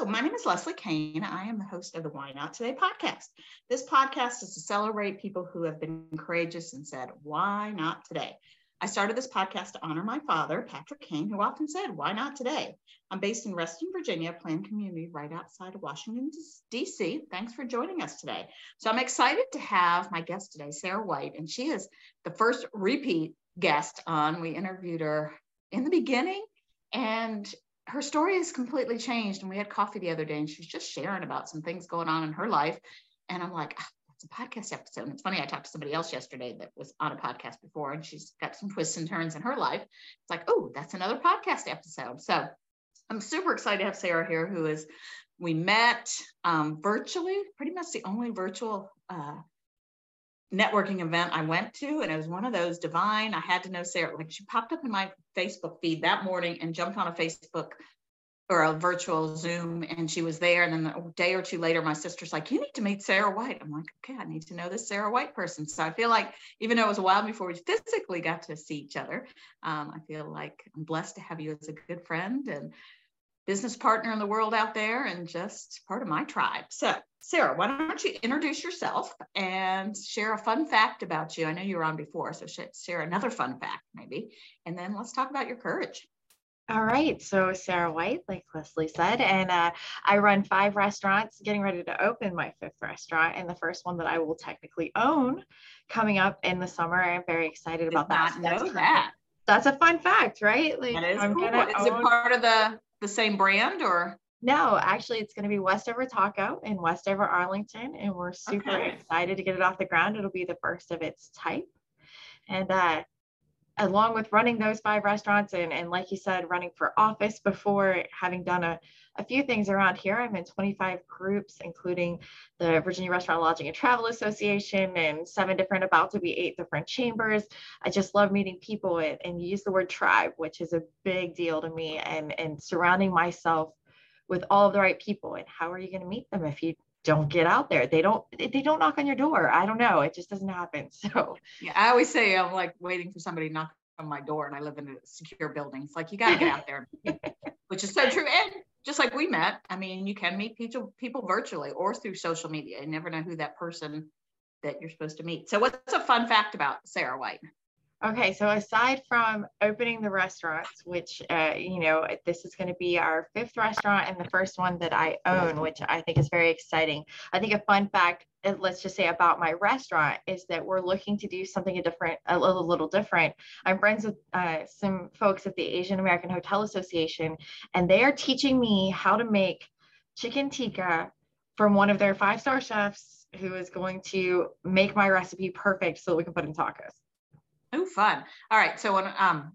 Hello, my name is Leslie Kane. I am the host of the Why Not Today podcast. This podcast is to celebrate people who have been courageous and said, Why not today? I started this podcast to honor my father, Patrick Kane, who often said, Why not today? I'm based in Reston, Virginia, planned community right outside of Washington, D.C. Thanks for joining us today. So I'm excited to have my guest today, Sarah White, and she is the first repeat guest on. We interviewed her in the beginning, and her story has completely changed. And we had coffee the other day, and she's just sharing about some things going on in her life. And I'm like, it's a podcast episode. And it's funny, I talked to somebody else yesterday that was on a podcast before, and she's got some twists and turns in her life. It's like, oh, that's another podcast episode. So I'm super excited to have Sarah here, who is, we met um, virtually, pretty much the only virtual uh, networking event I went to, and it was one of those divine. I had to know Sarah. Like she popped up in my Facebook feed that morning and jumped on a Facebook or a virtual Zoom and she was there. And then a day or two later, my sister's like, You need to meet Sarah White. I'm like, Okay, I need to know this Sarah White person. So I feel like, even though it was a while before we physically got to see each other, um, I feel like I'm blessed to have you as a good friend and business partner in the world out there and just part of my tribe. So, Sarah, why don't you introduce yourself and share a fun fact about you? I know you were on before, so share another fun fact maybe. And then let's talk about your courage. All right. So, Sarah White, like Leslie said, and uh, I run five restaurants, getting ready to open my fifth restaurant, and the first one that I will technically own coming up in the summer. I'm very excited Did about that. Know that's, that. That's a fun fact, right? Like, that is I'm cool. Is it part of the the same brand or? No, actually, it's going to be Westover Taco in Westover, Arlington, and we're super okay. excited to get it off the ground. It'll be the first of its type, and uh, along with running those five restaurants and, and like you said, running for office before having done a, a few things around here. I'm in 25 groups, including the Virginia Restaurant Lodging and Travel Association and seven different, about to be eight different chambers. I just love meeting people and, and use the word tribe, which is a big deal to me and, and surrounding myself with all of the right people. And how are you going to meet them if you don't get out there. They don't they don't knock on your door. I don't know. It just doesn't happen. So yeah, I always say I'm like waiting for somebody to knock on my door and I live in a secure building. It's like you gotta get out there, which is so true. And just like we met, I mean, you can meet people people virtually or through social media. You never know who that person that you're supposed to meet. So what's a fun fact about Sarah White? Okay, so aside from opening the restaurants, which, uh, you know, this is going to be our fifth restaurant and the first one that I own, which I think is very exciting. I think a fun fact, uh, let's just say about my restaurant, is that we're looking to do something a different, a little, little different. I'm friends with uh, some folks at the Asian American Hotel Association, and they are teaching me how to make chicken tikka from one of their five star chefs who is going to make my recipe perfect so we can put in tacos. Oh, fun. All right. So um,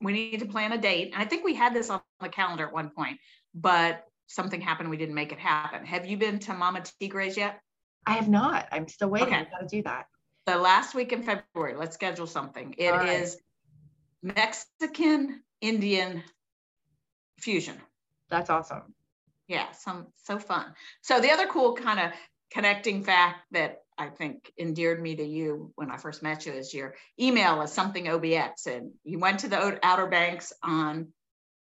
we need to plan a date. And I think we had this on the calendar at one point, but something happened. We didn't make it happen. Have you been to Mama Tigre's yet? I have not. I'm still waiting. Okay. I gotta do that. The last week in February, let's schedule something. It right. is Mexican Indian fusion. That's awesome. Yeah, some so fun. So the other cool kind of connecting fact that I think endeared me to you when I first met you is your email is something OBX. And you went to the Outer Banks on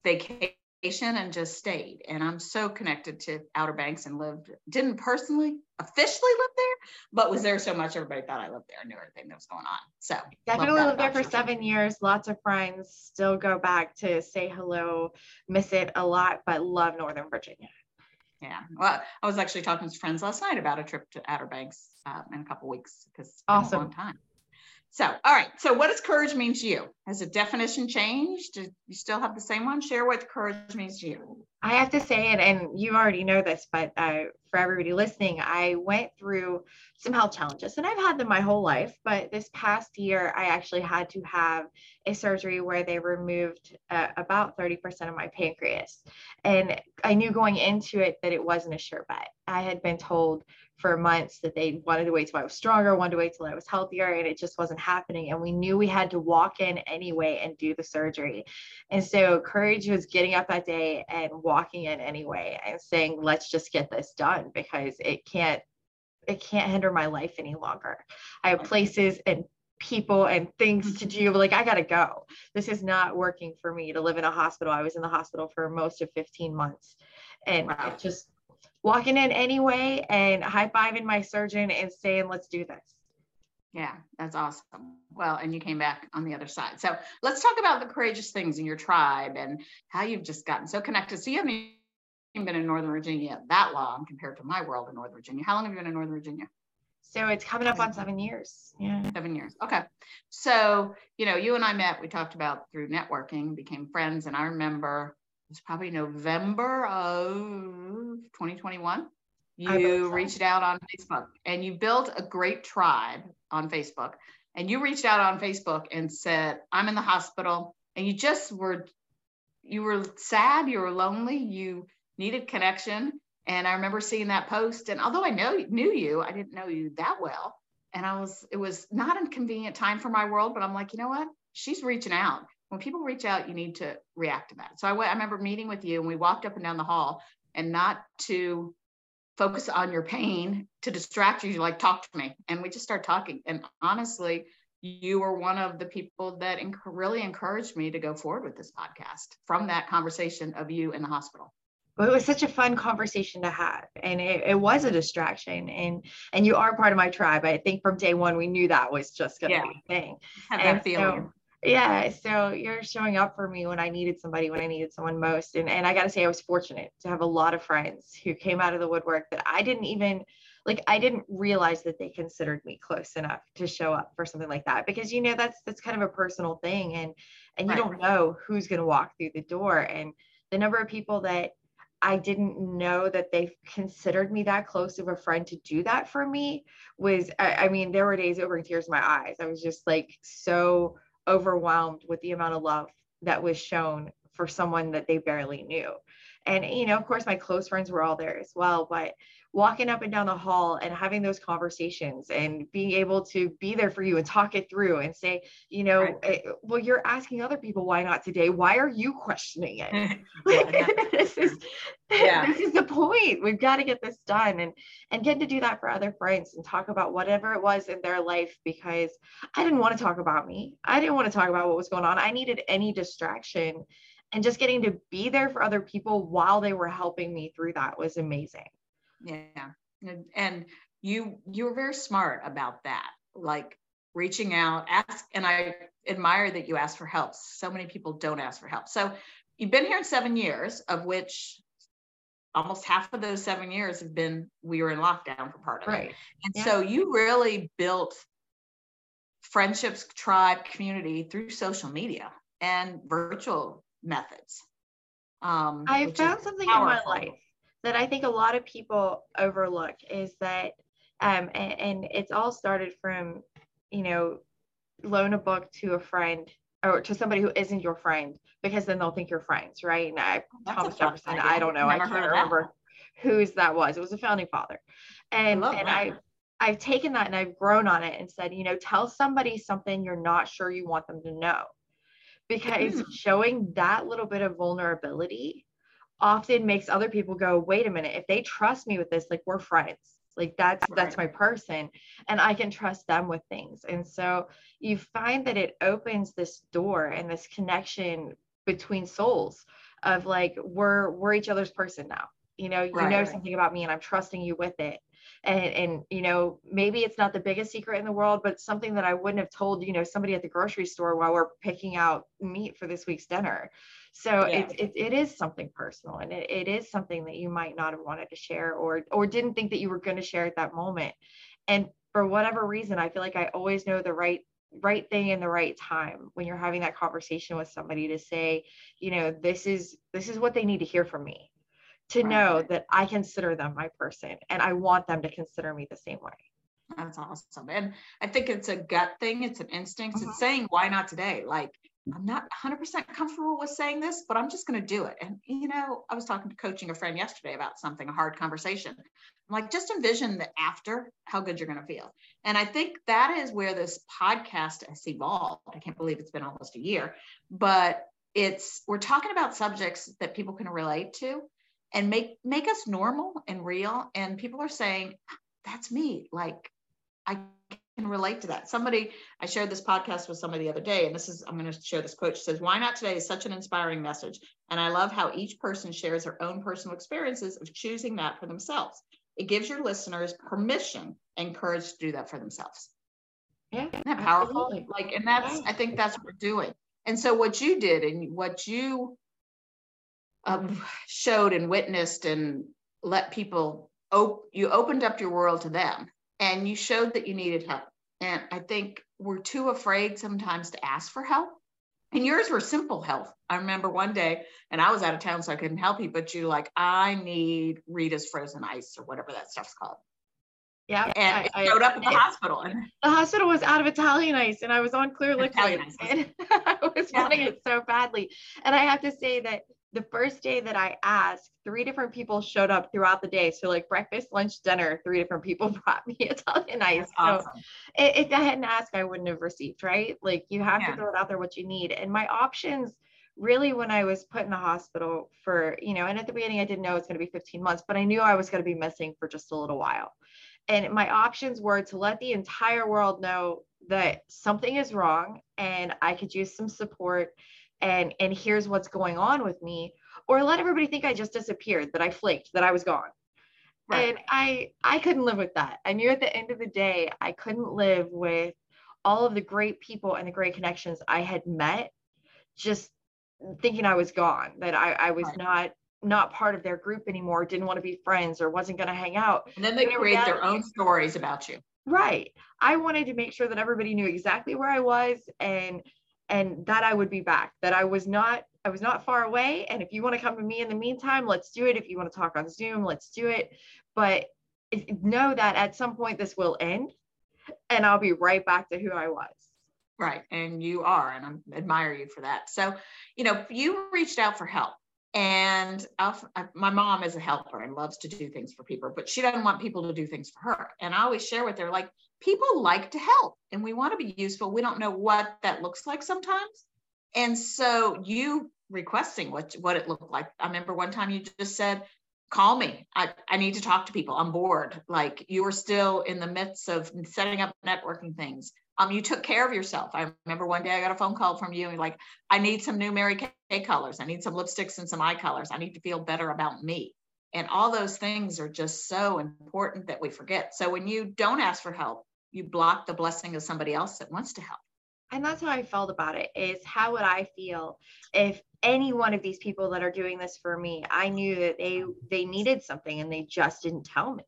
vacation and just stayed. And I'm so connected to Outer Banks and lived, didn't personally officially live there, but was there so much everybody thought I lived there and knew everything that was going on. So definitely lived there for seven years. Lots of friends still go back to say hello, miss it a lot, but love Northern Virginia. Yeah. Well, I was actually talking to friends last night about a trip to Outer Banks um, in a couple weeks because it's awesome. a long time. So, all right. So, what does courage mean to you? Has the definition changed? Do you still have the same one? Share what courage means to you. I have to say it, and you already know this, but uh, for everybody listening, I went through some health challenges, and I've had them my whole life. But this past year, I actually had to have a surgery where they removed uh, about 30% of my pancreas. And I knew going into it that it wasn't a sure bet. I had been told for months that they wanted to wait till I was stronger, wanted to wait till I was healthier, and it just wasn't happening. And we knew we had to walk in anyway and do the surgery. And so courage was getting up that day and walking in anyway and saying, let's just get this done because it can't it can't hinder my life any longer. I have places and people and things to do. Like, I got to go. This is not working for me to live in a hospital. I was in the hospital for most of 15 months. And wow. just walking in anyway and high fiving my surgeon and saying, let's do this. Yeah, that's awesome. Well, and you came back on the other side. So let's talk about the courageous things in your tribe and how you've just gotten so connected. So you haven't been in Northern Virginia that long compared to my world in Northern Virginia. How long have you been in Northern Virginia? So it's coming up on seven years. Yeah. Seven years. Okay. So, you know, you and I met, we talked about through networking, became friends. And I remember it was probably November of 2021. You so. reached out on Facebook and you built a great tribe on Facebook. And you reached out on Facebook and said, I'm in the hospital. And you just were, you were sad, you were lonely, you needed connection and I remember seeing that post. And although I know knew you, I didn't know you that well. And I was, it was not a convenient time for my world, but I'm like, you know what? She's reaching out. When people reach out, you need to react to that. So I, went, I remember meeting with you and we walked up and down the hall and not to focus on your pain to distract you, you like talk to me. And we just start talking. And honestly, you were one of the people that really encouraged me to go forward with this podcast from that conversation of you in the hospital but it was such a fun conversation to have and it, it, was a distraction and and you are part of my tribe i think from day one we knew that was just gonna yeah. be a thing Have and that feeling. So, yeah so you're showing up for me when i needed somebody when i needed someone most and, and i gotta say i was fortunate to have a lot of friends who came out of the woodwork that i didn't even like i didn't realize that they considered me close enough to show up for something like that because you know that's that's kind of a personal thing and and you right. don't know who's going to walk through the door and the number of people that I didn't know that they considered me that close of a friend to do that for me was, I, I mean, there were days over tears in my eyes. I was just like so overwhelmed with the amount of love that was shown for someone that they barely knew. And, you know, of course, my close friends were all there as well, but walking up and down the hall and having those conversations and being able to be there for you and talk it through and say, you know, right. Eh, well, you're asking other people why not today. Why are you questioning it? like, this is yeah. this is the point. We've got to get this done and and get to do that for other friends and talk about whatever it was in their life because I didn't want to talk about me. I didn't want to talk about what was going on. I needed any distraction and just getting to be there for other people while they were helping me through that was amazing yeah and you you were very smart about that like reaching out ask and i admire that you ask for help so many people don't ask for help so you've been here in seven years of which almost half of those seven years have been we were in lockdown for part of right. it and yeah. so you really built friendships tribe community through social media and virtual methods um, i found something powerful. in my life that I think a lot of people overlook is that, um, and, and it's all started from, you know, loan a book to a friend or to somebody who isn't your friend because then they'll think you're friends, right? And I, Thomas Jefferson, idea. I don't know, Never I can't remember whose that was. It was a founding father, and and I. I've taken that and I've grown on it and said, you know, tell somebody something you're not sure you want them to know. Because mm. showing that little bit of vulnerability often makes other people go, wait a minute, if they trust me with this, like we're friends. Like that's right. that's my person and I can trust them with things. And so you find that it opens this door and this connection between souls of like we're we're each other's person now. You know, you right, know something about me and I'm trusting you with it and and you know maybe it's not the biggest secret in the world but something that i wouldn't have told you know somebody at the grocery store while we're picking out meat for this week's dinner. So yeah. it, it, it is something personal and it, it is something that you might not have wanted to share or or didn't think that you were going to share at that moment. And for whatever reason i feel like i always know the right right thing in the right time when you're having that conversation with somebody to say you know this is this is what they need to hear from me to right. know that I consider them my person and I want them to consider me the same way. That's awesome. And I think it's a gut thing, it's an instinct. Mm-hmm. It's saying, why not today? Like, I'm not 100% comfortable with saying this, but I'm just going to do it. And, you know, I was talking to coaching a friend yesterday about something, a hard conversation. I'm like, just envision the after, how good you're going to feel. And I think that is where this podcast has evolved. I can't believe it's been almost a year, but it's, we're talking about subjects that people can relate to and make make us normal and real and people are saying that's me like i can relate to that. Somebody, I shared this podcast with somebody the other day, and this is, I'm going to share this quote. She says, Why not today is such an inspiring message. And I love how each person shares their own personal experiences of choosing that for themselves. It gives your listeners permission and courage to do that for themselves. Yeah. Isn't that powerful? Absolutely. Like, and that's, I think that's what we're doing. And so what you did and what you um, showed and witnessed and let people, op- you opened up your world to them and you showed that you needed help. And I think we're too afraid sometimes to ask for help. And yours were simple help. I remember one day, and I was out of town, so I couldn't help you, but you like, I need Rita's frozen ice or whatever that stuff's called. Yeah. And I, showed up at the I, hospital. And the hospital was out of Italian ice and I was on clear liquid. And I was yeah. wanting it so badly. And I have to say that the first day that I asked, three different people showed up throughout the day. So like breakfast, lunch, dinner, three different people brought me Italian ice. Awesome. So if I hadn't asked, I wouldn't have received, right? Like you have yeah. to throw it out there what you need. And my options really when I was put in the hospital for, you know, and at the beginning I didn't know it's going to be 15 months, but I knew I was going to be missing for just a little while. And my options were to let the entire world know that something is wrong and I could use some support and and here's what's going on with me or let everybody think I just disappeared, that I flaked, that I was gone. Right. And I I couldn't live with that. I knew at the end of the day I couldn't live with all of the great people and the great connections I had met just thinking I was gone, that I, I was right. not not part of their group anymore, didn't want to be friends or wasn't going to hang out. And then they create their own stories about you. Right. I wanted to make sure that everybody knew exactly where I was and and that I would be back, that I was not I was not far away and if you want to come to me in the meantime, let's do it. If you want to talk on Zoom, let's do it. But know that at some point this will end and I'll be right back to who I was. Right. And you are, and I admire you for that. So, you know, you reached out for help and my mom is a helper and loves to do things for people but she doesn't want people to do things for her. And i always share with her like people like to help and we want to be useful. We don't know what that looks like sometimes. And so you requesting what what it looked like. I remember one time you just said call me. I, I need to talk to people. I'm bored. Like you were still in the midst of setting up networking things um, you took care of yourself. I remember one day I got a phone call from you and like, I need some new Mary Kay colors. I need some lipsticks and some eye colors. I need to feel better about me. And all those things are just so important that we forget. So when you don't ask for help, you block the blessing of somebody else that wants to help. And that's how I felt about it is how would I feel if any one of these people that are doing this for me, I knew that they they needed something and they just didn't tell me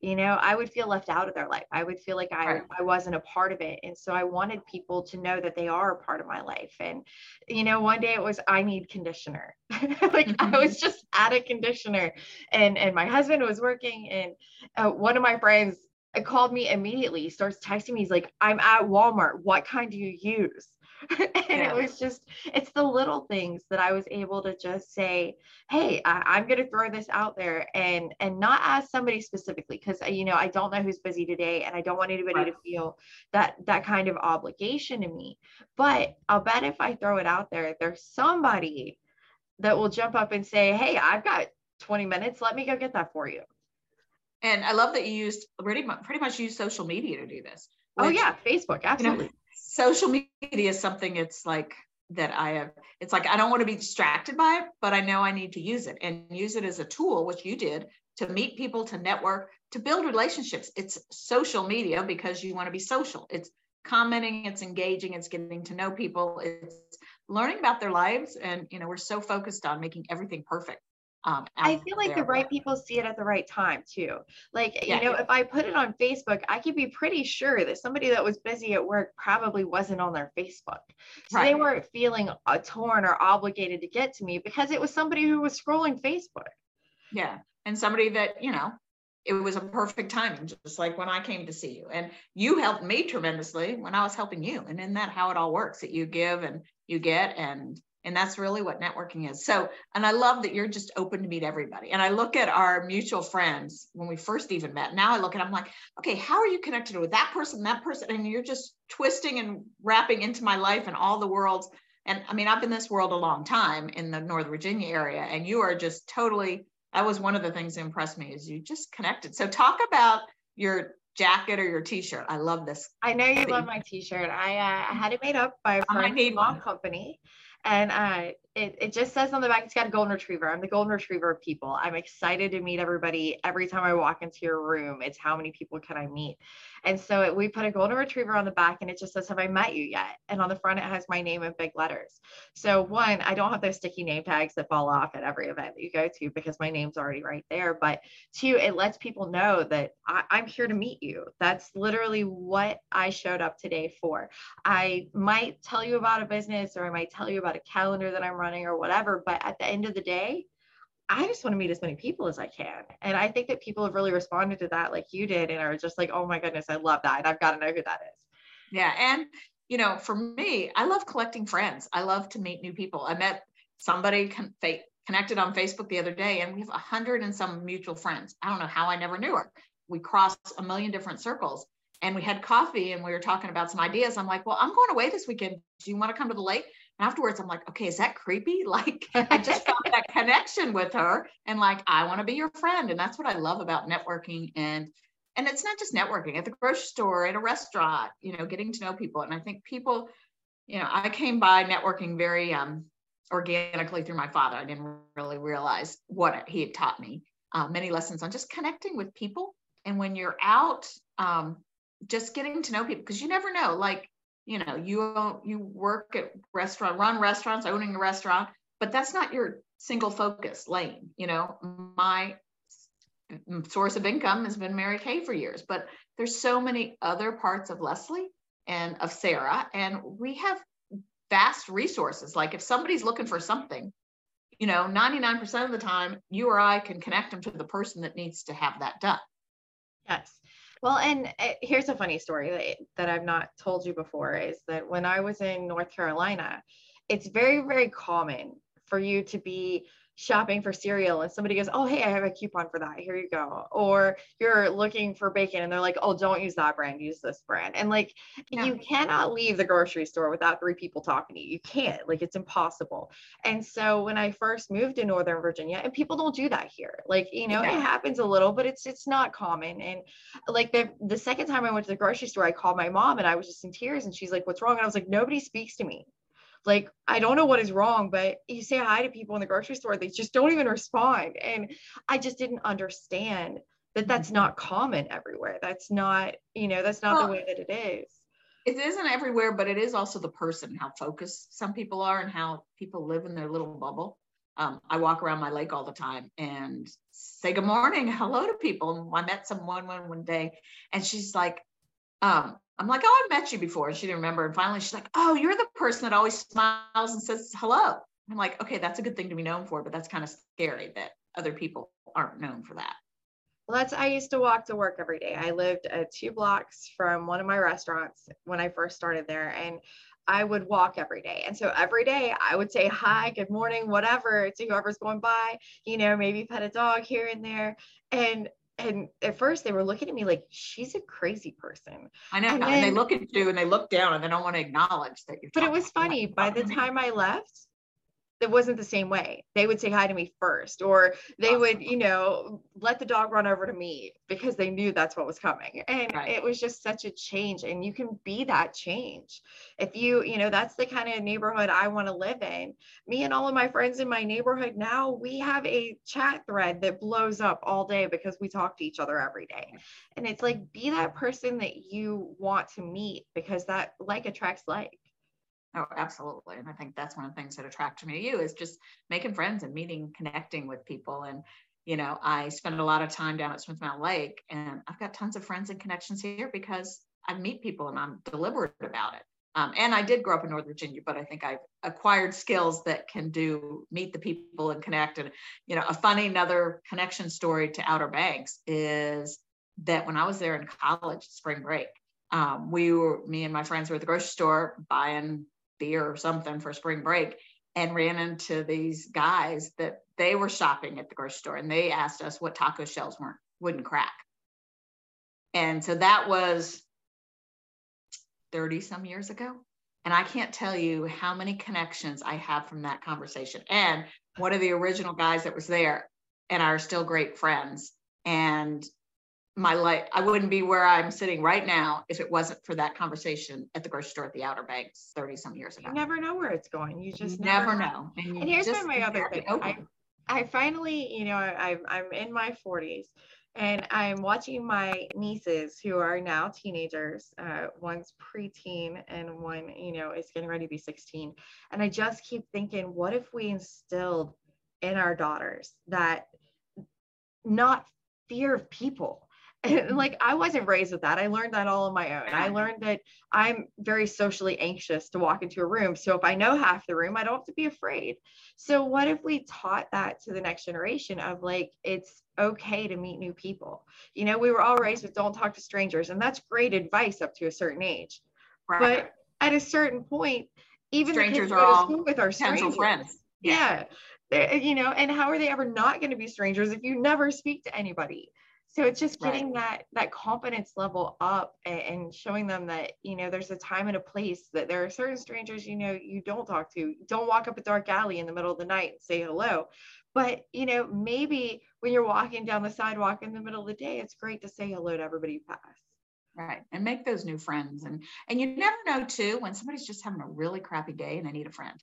you know i would feel left out of their life i would feel like i, right. I wasn't a part of it and so i wanted people to know that they are a part of my life and you know one day it was i need conditioner like mm-hmm. i was just at a conditioner and and my husband was working and uh, one of my friends called me immediately he starts texting me he's like i'm at walmart what kind do you use and yeah. it was just it's the little things that i was able to just say hey I, am going to throw this out there and and not ask somebody specifically because uh, you know i don't know who's busy today and i don't want anybody right. to feel that that kind of obligation to me but i'll bet if i throw it out there there's somebody that will jump up and say hey i've got 20 minutes let me go get that for you and i love that you used pretty much pretty much use social media to do this oh, which, oh yeah facebook absolutely you know, social media is something it's like that I have, it's like I don't want to be distracted by it, but I know I need to use it and use it as a tool, which you did to meet people, to network, to build relationships. It's social media because you want to be social. It's commenting, it's engaging, it's getting to know people, it's learning about their lives. And, you know, we're so focused on making everything perfect. Um, I feel like the right people see it at the right time too. Like, yeah, you know, yeah. if I put it on Facebook, I could be pretty sure that somebody that was busy at work probably wasn't on their Facebook. So right. they weren't feeling uh, torn or obligated to get to me because it was somebody who was scrolling Facebook. Yeah. And somebody that, you know, it was a perfect timing, just like when I came to see you. And you helped me tremendously when I was helping you. And isn't that how it all works that you give and you get and and that's really what networking is. So, and I love that you're just open to meet everybody. And I look at our mutual friends when we first even met. Now I look at, I'm like, okay, how are you connected with that person, that person? And you're just twisting and wrapping into my life and all the worlds. And I mean, I've been in this world a long time in the Northern Virginia area, and you are just totally, that was one of the things that impressed me is you just connected. So talk about your jacket or your t-shirt. I love this. I know you love my t-shirt. I uh, had it made up by a friend mom company. And uh, it, it just says on the back, it's got a golden retriever. I'm the golden retriever of people. I'm excited to meet everybody every time I walk into your room. It's how many people can I meet? And so it, we put a golden retriever on the back and it just says, Have I met you yet? And on the front, it has my name in big letters. So, one, I don't have those sticky name tags that fall off at every event that you go to because my name's already right there. But two, it lets people know that I, I'm here to meet you. That's literally what I showed up today for. I might tell you about a business or I might tell you about a calendar that I'm running or whatever. But at the end of the day, I just want to meet as many people as I can. And I think that people have really responded to that like you did and are just like, oh my goodness, I love that. And I've got to know who that is. Yeah. And, you know, for me, I love collecting friends. I love to meet new people. I met somebody con- connected on Facebook the other day and we have a hundred and some mutual friends. I don't know how I never knew her. We crossed a million different circles and we had coffee and we were talking about some ideas. I'm like, well, I'm going away this weekend. Do you want to come to the lake? Afterwards i'm like okay is that creepy? Like i just found that connection with her and like i want to be your friend and that's what i love about networking and and it's not just networking at the grocery store at a restaurant you know getting to know people and i think people you know i came by networking very um organically through my father. I didn't really realize what he had taught me uh, many lessons on just connecting with people and when you're out um, just getting to know people because you never know like you know you you work at restaurant run restaurants owning a restaurant but that's not your single focus lane you know? My source of income has been mary kay for years but there's so many other parts of leslie and of sarah and we have vast resources. Like if somebody's looking for something you know 99% of the time you or i can connect them to the person that needs to have that done. Yes well, and uh, here's a funny story that, that I've not told you before is that when I was in North Carolina, it's very, very common for you to be shopping for cereal and somebody goes, Oh, hey, I have a coupon for that. Here you go. Or you're looking for bacon and they're like, Oh, don't use that brand, use this brand. And like, yeah. you cannot leave the grocery store without three people talking to you. You can't, like, it's impossible. And so when I first moved to Northern Virginia, and people don't do that here, like, you know, yeah. it happens a little, but it's, it's not common. And like the, the second time I went to the grocery store, I called my mom and I was just in tears and she's like, What's wrong? And I was like, Nobody speaks to me. Like, I don't know what is wrong, but you say hi to people in the grocery store, they just don't even respond. And I just didn't understand that that's mm-hmm. not common everywhere. That's not, you know, that's not well, the way that it is. It isn't everywhere, but it is also the person, how focused some people are and how people live in their little bubble. Um, I walk around my lake all the time and say good morning, hello to people. I met someone one one day, and she's like, um, I'm like, oh, I've met you before. And she didn't remember. And finally, she's like, oh, you're the person that always smiles and says hello. I'm like, okay, that's a good thing to be known for, but that's kind of scary that other people aren't known for that. Well, that's I used to walk to work every day. I lived at two blocks from one of my restaurants when I first started there, and I would walk every day. And so every day I would say hi, good morning, whatever to whoever's going by, you know, maybe pet a dog here and there. And and at first they were looking at me like she's a crazy person. I know, and, then, and they look at you and they look down and they don't want to acknowledge that you're. But it was funny. By the time I left, it wasn't the same way. They would say hi to me first, or they awesome. would, you know, let the dog run over to me because they knew that's what was coming. And right. it was just such a change. And you can be that change. If you, you know, that's the kind of neighborhood I want to live in. Me and all of my friends in my neighborhood now, we have a chat thread that blows up all day because we talk to each other every day. And it's like, be that person that you want to meet because that like attracts like. Oh, absolutely. And I think that's one of the things that attracted me to you is just making friends and meeting, connecting with people. And, you know, I spend a lot of time down at Smith Mountain Lake and I've got tons of friends and connections here because I meet people and I'm deliberate about it. Um, and I did grow up in Northern Virginia, but I think I've acquired skills that can do meet the people and connect. And, you know, a funny another connection story to Outer Banks is that when I was there in college, spring break, um, we were, me and my friends were at the grocery store buying beer or something for spring break and ran into these guys that they were shopping at the grocery store and they asked us what taco shells weren't wouldn't crack. And so that was 30 some years ago. And I can't tell you how many connections I have from that conversation. And one of the original guys that was there and are still great friends. And my life, I wouldn't be where I'm sitting right now if it wasn't for that conversation at the grocery store at the Outer Banks 30 some years ago. You never know where it's going. You just never, never know. And, you and here's just- my other thing. I, I finally, you know, I, I'm in my 40s and I'm watching my nieces who are now teenagers. Uh, one's preteen and one, you know, is getting ready to be 16. And I just keep thinking, what if we instilled in our daughters that not fear of people? And mm-hmm. like I wasn't raised with that. I learned that all on my own. I learned that I'm very socially anxious to walk into a room. So if I know half the room, I don't have to be afraid. So what if we taught that to the next generation of like it's okay to meet new people? You know, we were all raised with don't talk to strangers, and that's great advice up to a certain age. Right. But at a certain point, even Strangers are all school with strangers. friends. Yeah. They're- you know, and how are they ever not going to be strangers if you never speak to anybody? So it's just Right. getting that that confidence level up and, and showing them that you know there's a time and a place that there are certain strangers you know you don't talk to. Don't walk up a dark alley in the middle of the night and say hello. But you know maybe when you're walking down the sidewalk in the middle of the day, it's great to say hello to everybody you pass. Right. And make those new friends. And and you never know too when somebody's just having a really crappy day and they need a friend.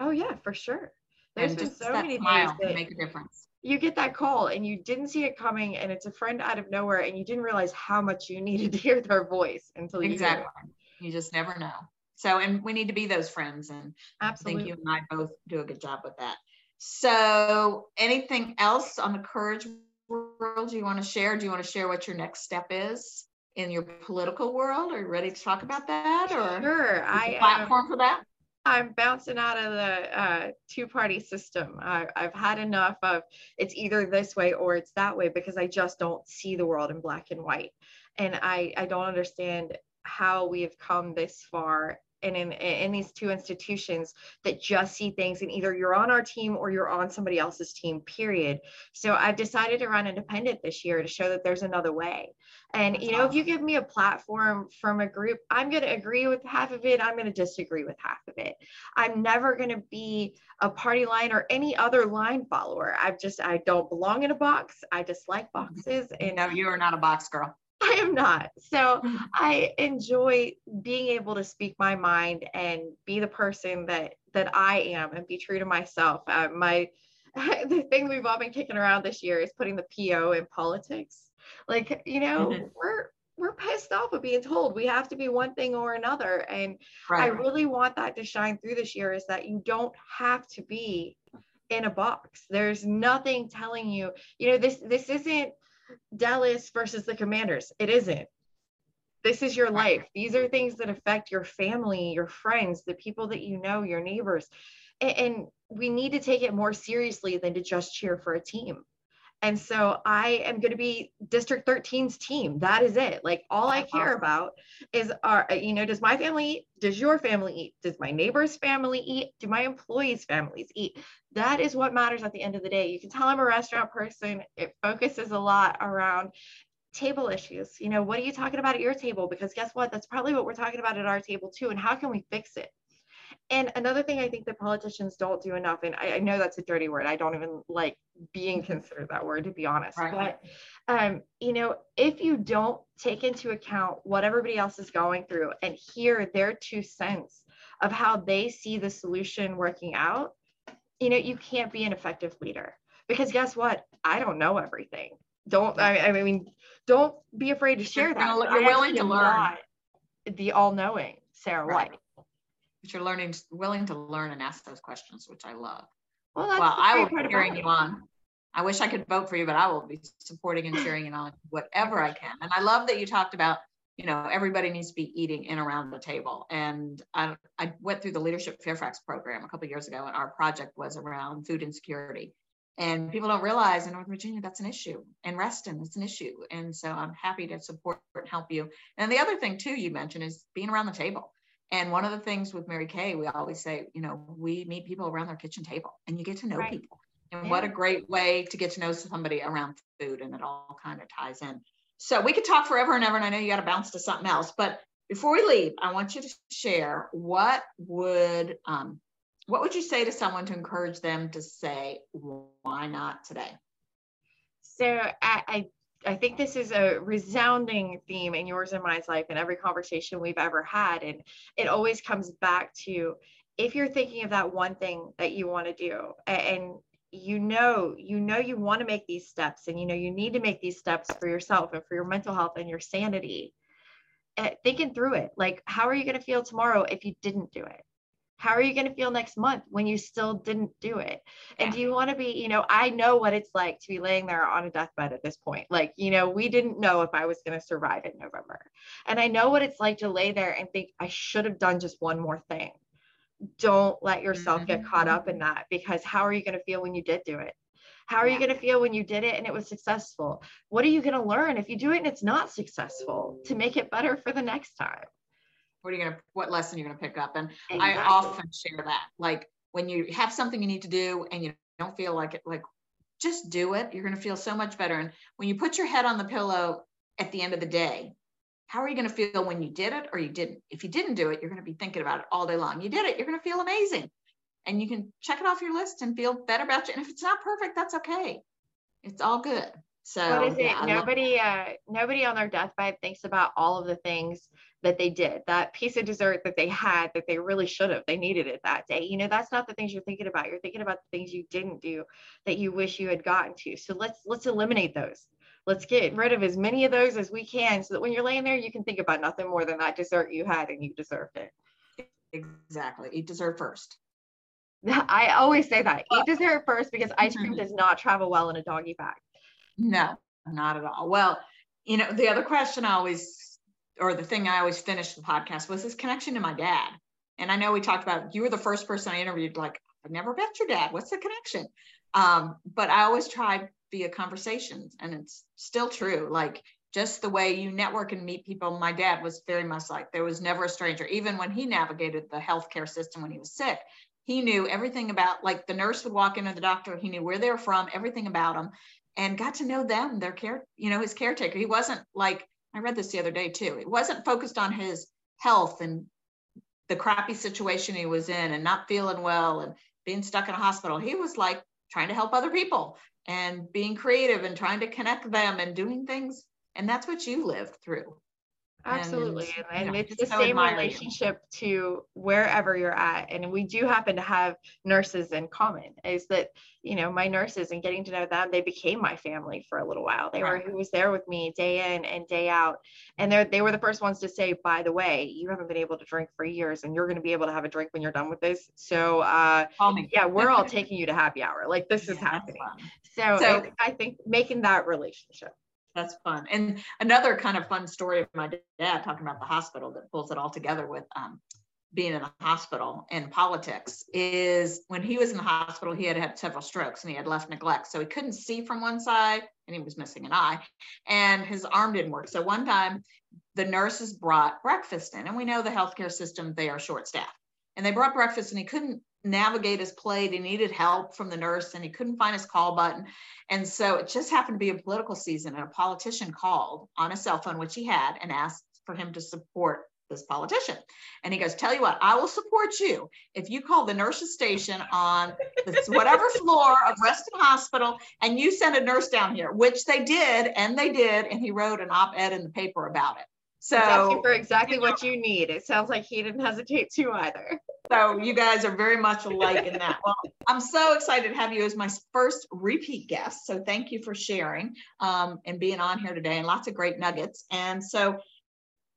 Oh yeah, for sure. There's and just so many can that make a difference. You get that call and you didn't see it coming and it's a friend out of nowhere and you didn't realize how much you needed to hear their voice until you Exactly. You just never know. So and we need to be those friends. And I think you and I both do a good job with that. So anything else on the courage world you want to share? Do you want to share what your next step is in your political world? Are you ready to talk about that? Or Sure. I am, platform for that? I'm bouncing out of the uh, two party system. I, I've had enough of it's either this way or it's that way because I just don't see the world in black and white. And I, I don't understand how we have come this far and in, in these two institutions that just see things and either you're on our team or you're on somebody else's team, period. So I've decided to run independent this year to show that there's another way. And you know, if you give me a platform from a group, I'm going to agree with half of it. I'm going to disagree with half of it. I'm never going to be a party line or any other line follower. I've just I don't belong in a box. I dislike boxes, and No, you are not a box girl. I am not. So. I enjoy being able to speak my mind and be the person that that I am and be true to myself. Uh, my the thing we've all been kicking around this year is putting the PO in politics. Like you know, Mhm. we're we're pissed off of being told we have to be one thing or another, and I really want that to shine through this year. Is that you don't have to be in a box. There's nothing telling you. You know this this isn't Dallas versus the Commanders. It isn't. This is your life. These are things that affect your family, your friends, the people that you know, your neighbors. And, and we need to take it more seriously than to just cheer for a team. And so I am going to be District 13's team. That is it. Like all I care about is are you know, does my family eat? Does your family eat? Does my neighbor's family eat? Do my employees' families eat? That is what matters at the end of the day. You can tell I'm a restaurant person. It focuses a lot around table issues. You know, what are you talking about at your table? Because guess what? That's probably what we're talking about at our table too. And how can we fix it? And another thing I think that politicians don't do enough, and I, I know that's a dirty word. I don't even like being considered that word, to be honest. Right. But um, you know, if you don't take into account what everybody else is going through and hear their two cents of how they see the solution working out, you know, you can't be an effective leader. Because guess what? I don't know everything. Don't I, I mean, don't be afraid to share You're that. gonna- you're I willing to learn. The all-knowing Sarah Right. White. But you're learning, willing to learn and ask those questions, which I love. Well, that's Well, I will be cheering you on. I wish I could vote for you, but I will be supporting and cheering you on whatever I can. And I love that you talked about, you know, everybody needs to be eating in around the table. And I, I went through the Leadership Fairfax program a couple of years ago, and our project was around food insecurity. And people don't realize in North Virginia that's an issue, and Reston it's an issue. And so I'm happy to support and help you. And the other thing too you mentioned is being around the table. And one of the things with Mary Kay, we always say, you know, we meet people around their kitchen table, and you get to know Right. people. And what a great way to get to know somebody around food, and it all kind of ties in. So we could talk forever and ever, and I know you got to bounce to something else. But before we leave, I want you to share what would um, what would you say to someone to encourage them to say, why not today? So I, I I think this is a resounding theme in yours and mine's life and every conversation we've ever had. And it always comes back to if you're thinking of that one thing that you want to do and you know you know you want to make these steps and you know you need to make these steps for yourself and for your mental health and your sanity uh, thinking through it like how are you going to feel tomorrow if you didn't do it how are you going to feel next month when you still didn't do it? And yeah. do you want to be you know i know what it's like to be laying there on a deathbed at this point. Like you know we didn't know if i was going to survive in november. And i know what it's like to lay there and think i should have done just one more thing. Don't let yourself mm-hmm. get caught up in that because how are you going to feel when you did do it? How are yeah. you going to feel when you did it and it was successful? What are you going to learn if you do it and it's not successful to make it better for the next time what are you going to what lesson you're to pick up and exactly. i often share that like when you have something you need to do and you don't feel like it like just do it you're going to feel so much better and when you put your head on the pillow at the end of the day how are you going to feel when you did it or you didn't? If you didn't do it you're going to be thinking about it all day long. You did it you're going to feel amazing and you can check it off your list and feel better about you and if it's not perfect that's okay. It's all good so what is it? Yeah, nobody, uh, nobody on their deathbed thinks about all of the things that they did. That piece of dessert that they had that they really should have. They needed it that day. You know, that's not the things you're thinking about. You're thinking about the things you didn't do that you wish you had gotten to. So let's let's eliminate those. Let's get rid of as many of those as we can, so that when you're laying there, you can think about nothing more than that dessert you had and you deserved it. Exactly. Eat dessert first. I always say that. Eat dessert first because ice cream mm-hmm. does not travel well in a doggy bag. No, not at all. Well, you know, the other question I always, or the thing I always finished the podcast was this connection to my dad. And I know we talked about you were the first person I interviewed, like, I've never met your dad. What's the connection? Um, but I always try via conversations, and it's still true. Like, just the way you network and meet people. My dad was very much like there was never a stranger, even when he navigated the healthcare system when he was sick. He knew everything about, like, the nurse would walk into the doctor, he knew where they were from, everything about them and got to know them, their care, you know, his caretaker. He wasn't like, I read this the other day too. It wasn't focused on his health and the crappy situation he was in and not feeling well and being stuck in a hospital. He was like trying to help other people and being creative and trying to connect them and doing things. And that's what you lived through. Absolutely. And, and, it's the so same relationship to wherever you're at. And we do happen to have nurses in common, is that, you know, my nurses and getting to know them, they became my family for a little while. They right. were who was there with me day in and day out. And they they were the first ones to say, by the way, you haven't been able to drink for years and you're going to be able to have a drink when you're done with this. So, uh, yeah, we're all taking you to happy hour. Like this is happening. So, so I think making that relationship that's fun. And another kind of fun story of my dad talking about the hospital that pulls it all together with um, being in the hospital and politics is when he was in the hospital, he had had several strokes and he had left neglect. So he couldn't see from one side and he was missing an eye and his arm didn't work. So one time the nurses brought breakfast in and we know the healthcare system, they are short staffed and they brought breakfast and he couldn't navigate his plate. He needed help from the nurse and he couldn't find his call button. And so it just happened to be a political season and a politician called on a cell phone, which he had, and asked for him to support this politician. And he goes, Tell you what, I will support you if you call the nurse's station on this whatever floor of Reston Hospital and you send a nurse down here, which they did, and they did. And he wrote an op ed in the paper about it. So for exactly what you need. It sounds like he didn't hesitate to either. So you guys are very much alike in that. Well, I'm so excited to have you as my first repeat guest. So thank you for sharing um, and being on here today and lots of great nuggets. And so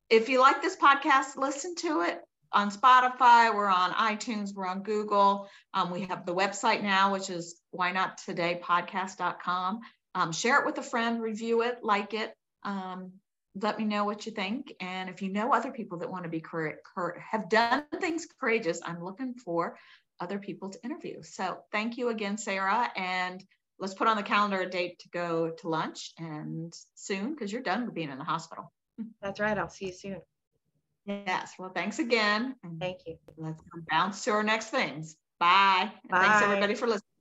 if you like this podcast, listen to it on Spotify, we're on iTunes, we're on Google. Um, we have the website now, which is why not today podcast.com. Um, share it with a friend, review it, like it. Um, let me know what you think. And if you know other people that want to be cur- have done things courageous, I'm looking for other people to interview. So thank you again, Sarah. And let's put on the calendar a date to go to lunch and soon because you're done with being in the hospital. That's right. I'll see you soon. Yes. Well, thanks again. Thank you. Let's bounce to our next things. Bye. Bye. thanks everybody for listening.